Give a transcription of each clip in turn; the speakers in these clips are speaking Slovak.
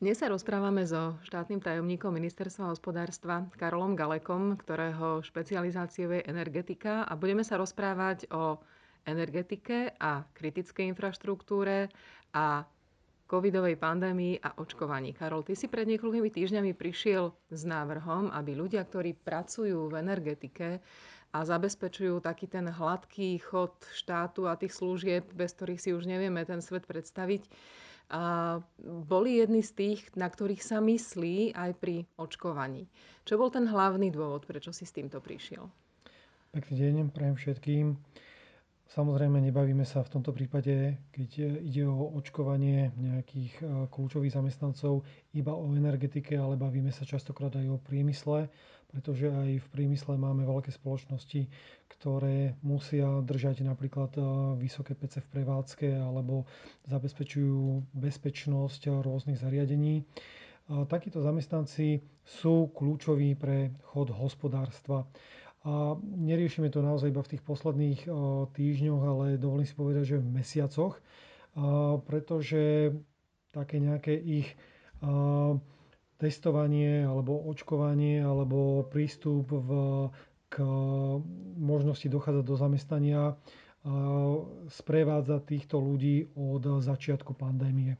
Dnes sa rozprávame so štátnym tajomníkom ministerstva hospodárstva Karolom Galekom, ktorého špecializáciou je energetika a budeme sa rozprávať o energetike a kritickej infraštruktúre a covidovej pandémii a očkovaní. Karol, ty si pred niekoľkými týždňami prišiel s návrhom, aby ľudia, ktorí pracujú v energetike a zabezpečujú taký ten hladký chod štátu a tých služieb, bez ktorých si už nevieme ten svet predstaviť, a boli jedni z tých, na ktorých sa myslí aj pri očkovaní. Čo bol ten hlavný dôvod, prečo si s týmto prišiel? Pekný deň, prajem všetkým. Samozrejme, nebavíme sa v tomto prípade, keď ide o očkovanie nejakých e, kľúčových zamestnancov, iba o energetike, ale bavíme sa častokrát aj o priemysle, pretože aj v priemysle máme veľké spoločnosti, ktoré musia držať napríklad e, vysoké PC v prevádzke alebo zabezpečujú bezpečnosť rôznych zariadení. Takíto zamestnanci sú kľúčoví pre chod hospodárstva. A neriešime to naozaj iba v tých posledných týždňoch, ale dovolím si povedať, že v mesiacoch, pretože také nejaké ich testovanie alebo očkovanie alebo prístup v, k možnosti dochádzať do zamestnania sprevádza týchto ľudí od začiatku pandémie.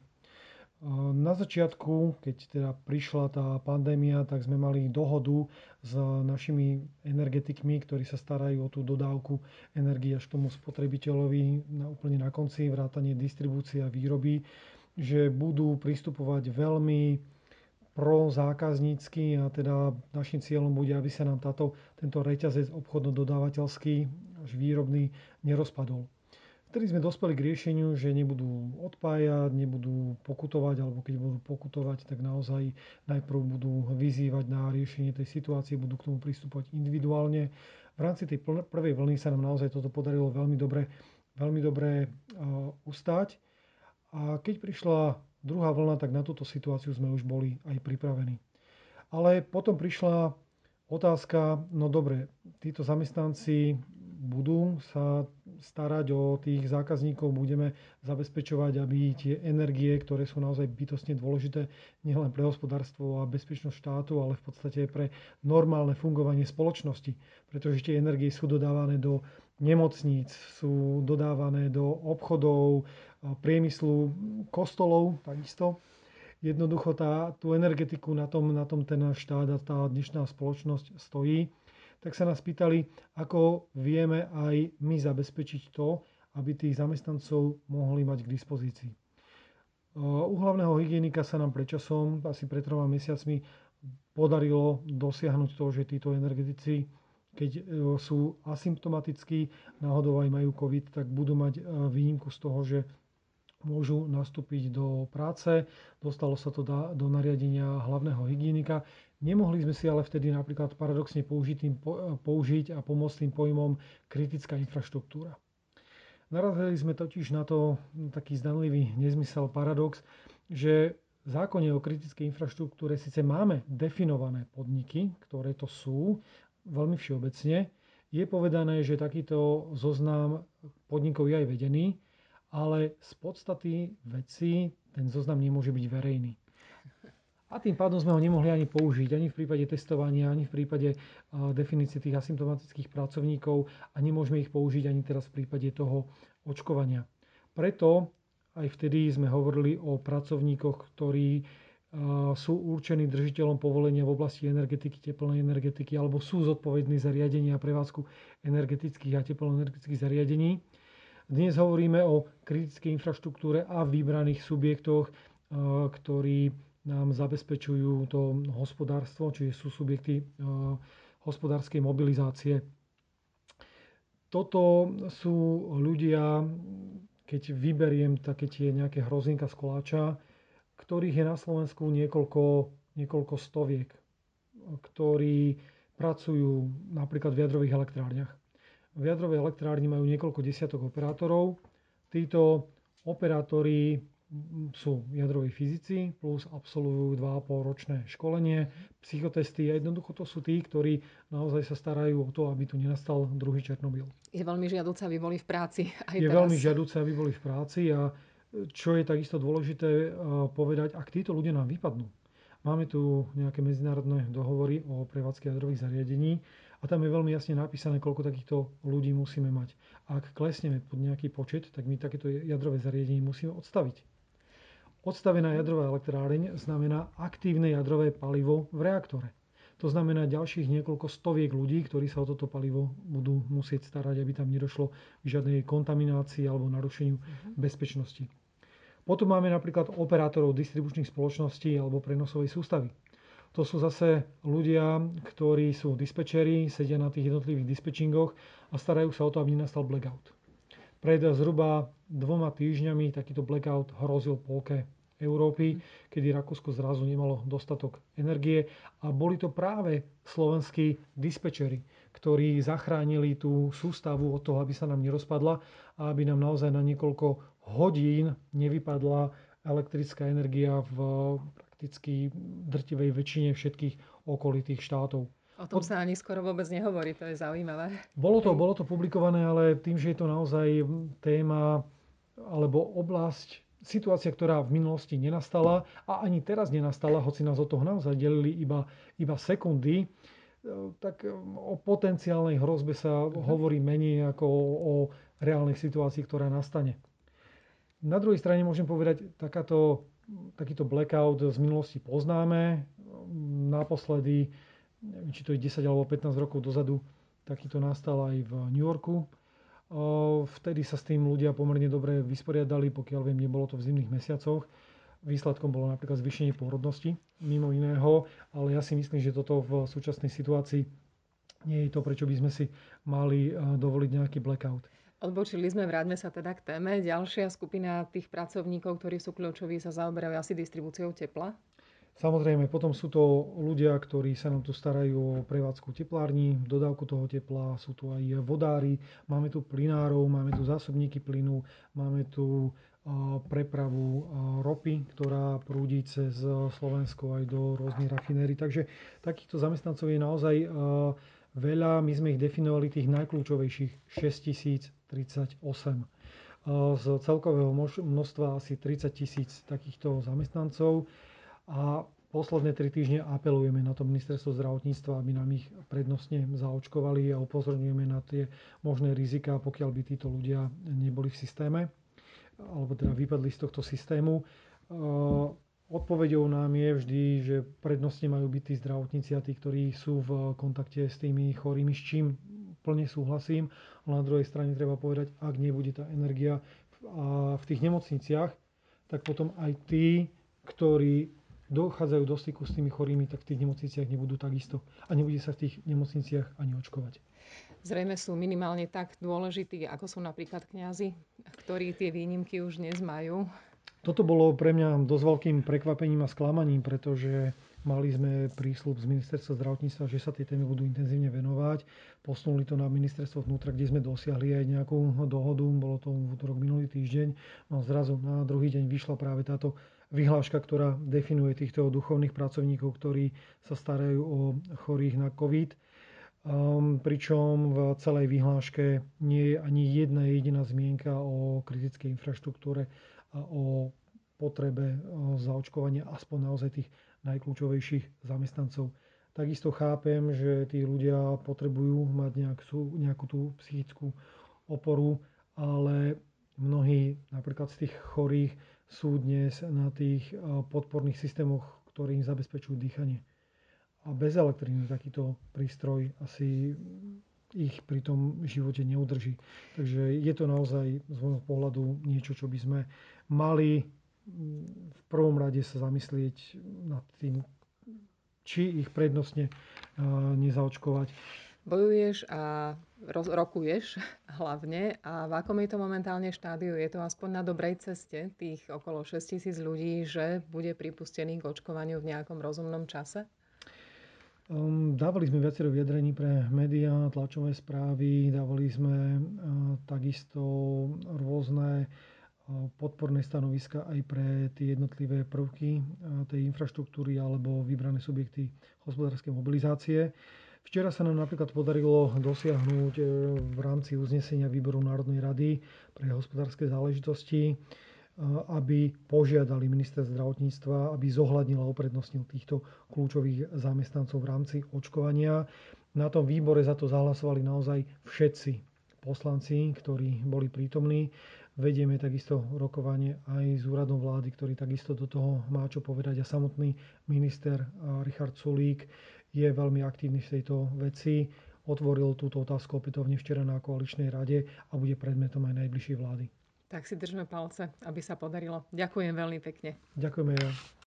Na začiatku, keď teda prišla tá pandémia, tak sme mali dohodu s našimi energetikmi, ktorí sa starajú o tú dodávku energie až tomu spotrebiteľovi na, úplne na konci, vrátanie distribúcie a výroby, že budú pristupovať veľmi prozákaznícky a teda našim cieľom bude, aby sa nám táto, tento reťazec obchodno-dodávateľský až výrobný nerozpadol. Vtedy sme dospeli k riešeniu, že nebudú odpájať, nebudú pokutovať, alebo keď budú pokutovať, tak naozaj najprv budú vyzývať na riešenie tej situácie, budú k tomu pristupovať individuálne. V rámci tej prvej vlny sa nám naozaj toto podarilo veľmi dobre, veľmi dobre uh, ustať. A keď prišla druhá vlna, tak na túto situáciu sme už boli aj pripravení. Ale potom prišla otázka, no dobre, títo zamestnanci budú sa starať o tých zákazníkov, budeme zabezpečovať, aby tie energie, ktoré sú naozaj bytostne dôležité nielen pre hospodárstvo a bezpečnosť štátu, ale v podstate pre normálne fungovanie spoločnosti. Pretože tie energie sú dodávané do nemocníc, sú dodávané do obchodov, priemyslu, kostolov takisto. Jednoducho tá, tú energetiku na tom, na tom ten štát a tá dnešná spoločnosť stojí tak sa nás pýtali, ako vieme aj my zabezpečiť to, aby tých zamestnancov mohli mať k dispozícii. U hlavného hygienika sa nám predčasom, asi pred troma mesiacmi, podarilo dosiahnuť to, že títo energetici, keď sú asymptomatickí, náhodou aj majú COVID, tak budú mať výnimku z toho, že môžu nastúpiť do práce. Dostalo sa to do nariadenia hlavného hygienika. Nemohli sme si ale vtedy napríklad paradoxne použiť, použiť a pomôcť tým pojmom kritická infraštruktúra. Narazili sme totiž na to taký zdanlivý nezmysel, paradox, že v zákone o kritickej infraštruktúre síce máme definované podniky, ktoré to sú, veľmi všeobecne. Je povedané, že takýto zoznam podnikov je aj vedený, ale z podstaty veci ten zoznam nemôže byť verejný. A tým pádom sme ho nemohli ani použiť, ani v prípade testovania, ani v prípade definície tých asymptomatických pracovníkov a nemôžeme ich použiť ani teraz v prípade toho očkovania. Preto aj vtedy sme hovorili o pracovníkoch, ktorí sú určení držiteľom povolenia v oblasti energetiky, teplnej energetiky alebo sú zodpovední za riadenie a prevádzku energetických a teploenergetických zariadení. Dnes hovoríme o kritickej infraštruktúre a vybraných subjektoch, ktorí nám zabezpečujú to hospodárstvo, čiže sú subjekty eh, hospodárskej mobilizácie. Toto sú ľudia, keď vyberiem také tie nejaké hrozinka z koláča, ktorých je na Slovensku niekoľko, niekoľko stoviek, ktorí pracujú napríklad v jadrových elektrárniach. V jadrovej elektrárni majú niekoľko desiatok operátorov. Títo operátori sú jadroví fyzici, plus absolvujú 2,5 ročné školenie, psychotesty a jednoducho to sú tí, ktorí naozaj sa starajú o to, aby tu nenastal druhý Černobyl. Je veľmi žiaduce, aby boli v práci aj Je teraz. veľmi žiaduce, aby boli v práci a Čo je takisto dôležité povedať, ak títo ľudia nám vypadnú, máme tu nejaké medzinárodné dohovory o prevádzke jadrových zariadení a tam je veľmi jasne napísané, koľko takýchto ľudí musíme mať. Ak klesneme pod nejaký počet, tak my takéto jadrové zariadenie musíme odstaviť. Odstavená jadrová elektráreň znamená aktívne jadrové palivo v reaktore. To znamená ďalších niekoľko stoviek ľudí, ktorí sa o toto palivo budú musieť starať, aby tam nedošlo k žiadnej kontaminácii alebo narušeniu uh-huh. bezpečnosti. Potom máme napríklad operátorov distribučných spoločností alebo prenosovej sústavy. To sú zase ľudia, ktorí sú dispečeri, sedia na tých jednotlivých dispečingoch a starajú sa o to, aby nenastal blackout. Pred zhruba dvoma týždňami takýto blackout hrozil polke Európy, kedy Rakúsko zrazu nemalo dostatok energie a boli to práve slovenskí dispečeri, ktorí zachránili tú sústavu od toho, aby sa nám nerozpadla a aby nám naozaj na niekoľko hodín nevypadla elektrická energia v prakticky drtivej väčšine všetkých okolitých štátov. O tom sa ani skoro vôbec nehovorí, to je zaujímavé. Bolo to, bolo to publikované, ale tým, že je to naozaj téma alebo oblasť, situácia, ktorá v minulosti nenastala a ani teraz nenastala, hoci nás od toho naozaj delili iba, iba sekundy, tak o potenciálnej hrozbe sa uh-huh. hovorí menej ako o, o reálnej situácii, ktorá nastane. Na druhej strane môžem povedať, takáto, takýto blackout z minulosti poznáme. Naposledy neviem, či to je 10 alebo 15 rokov dozadu, takýto nastal aj v New Yorku. Vtedy sa s tým ľudia pomerne dobre vysporiadali, pokiaľ viem, nebolo to v zimných mesiacoch. Výsledkom bolo napríklad zvýšenie pôrodnosti, mimo iného, ale ja si myslím, že toto v súčasnej situácii nie je to, prečo by sme si mali dovoliť nejaký blackout. Odbočili sme, vráťme sa teda k téme. Ďalšia skupina tých pracovníkov, ktorí sú kľúčoví, sa zaoberajú asi distribúciou tepla. Samozrejme, potom sú to ľudia, ktorí sa nám tu starajú o prevádzku teplární, dodávku toho tepla, sú tu aj vodári, máme tu plinárov, máme tu zásobníky plynu, máme tu prepravu ropy, ktorá prúdi cez Slovensko aj do rôznych rafinérií. Takže takýchto zamestnancov je naozaj veľa. My sme ich definovali tých najkľúčovejších 6038 z celkového množstva asi 30 tisíc takýchto zamestnancov a posledné tri týždne apelujeme na to ministerstvo zdravotníctva, aby nám ich prednostne zaočkovali a upozorňujeme na tie možné rizika, pokiaľ by títo ľudia neboli v systéme alebo teda vypadli z tohto systému. Odpovedou nám je vždy, že prednostne majú byť tí zdravotníci a tí, ktorí sú v kontakte s tými chorými, s čím plne súhlasím. Ale na druhej strane treba povedať, ak nebude tá energia v tých nemocniciach, tak potom aj tí, ktorí dochádzajú do styku s tými chorými, tak v tých nemocniciach nebudú takisto. A nebude sa v tých nemocniciach ani očkovať. Zrejme sú minimálne tak dôležití, ako sú napríklad kňazi, ktorí tie výnimky už dnes majú. Toto bolo pre mňa dosť veľkým prekvapením a sklamaním, pretože mali sme prísľub z ministerstva zdravotníctva, že sa tie témy budú intenzívne venovať. Posunuli to na ministerstvo vnútra, kde sme dosiahli aj nejakú dohodu, bolo to v útorok minulý týždeň. No zrazu na druhý deň vyšla práve táto vyhláška, ktorá definuje týchto duchovných pracovníkov, ktorí sa starajú o chorých na COVID. Um, pričom v celej vyhláške nie je ani jedna jediná zmienka o kritickej infraštruktúre o potrebe zaočkovania aspoň naozaj tých najkľúčovejších zamestnancov. Takisto chápem, že tí ľudia potrebujú mať nejakú, nejakú tú psychickú oporu, ale mnohí napríklad z tých chorých sú dnes na tých podporných systémoch, ktorí im zabezpečujú dýchanie. A bez elektriny takýto prístroj asi ich pri tom živote neudrží. Takže je to naozaj z môjho pohľadu niečo, čo by sme mali mm, v prvom rade sa zamyslieť nad tým, či ich prednostne nezaočkovať. Bojuješ a rokuješ hlavne a v akom je to momentálne štádiu? Je to aspoň na dobrej ceste tých okolo 6 tisíc ľudí, že bude pripustený k očkovaniu v nejakom rozumnom čase? Um, dávali sme viacero vyjadrení pre médiá, tlačové správy, dávali sme uh, takisto rôzne uh, podporné stanoviska aj pre tie jednotlivé prvky uh, tej infraštruktúry alebo vybrané subjekty hospodárskej mobilizácie. Včera sa nám napríklad podarilo dosiahnuť v rámci uznesenia Výboru Národnej rady pre hospodárske záležitosti aby požiadali minister zdravotníctva, aby zohľadnil a uprednostnil týchto kľúčových zamestnancov v rámci očkovania. Na tom výbore za to zahlasovali naozaj všetci poslanci, ktorí boli prítomní. Vedieme takisto rokovanie aj s úradom vlády, ktorý takisto do toho má čo povedať. A samotný minister Richard Sulík je veľmi aktívny v tejto veci. Otvoril túto otázku opätovne včera na koaličnej rade a bude predmetom aj najbližšej vlády. Tak si držme palce, aby sa podarilo. Ďakujem veľmi pekne. Ďakujeme ja.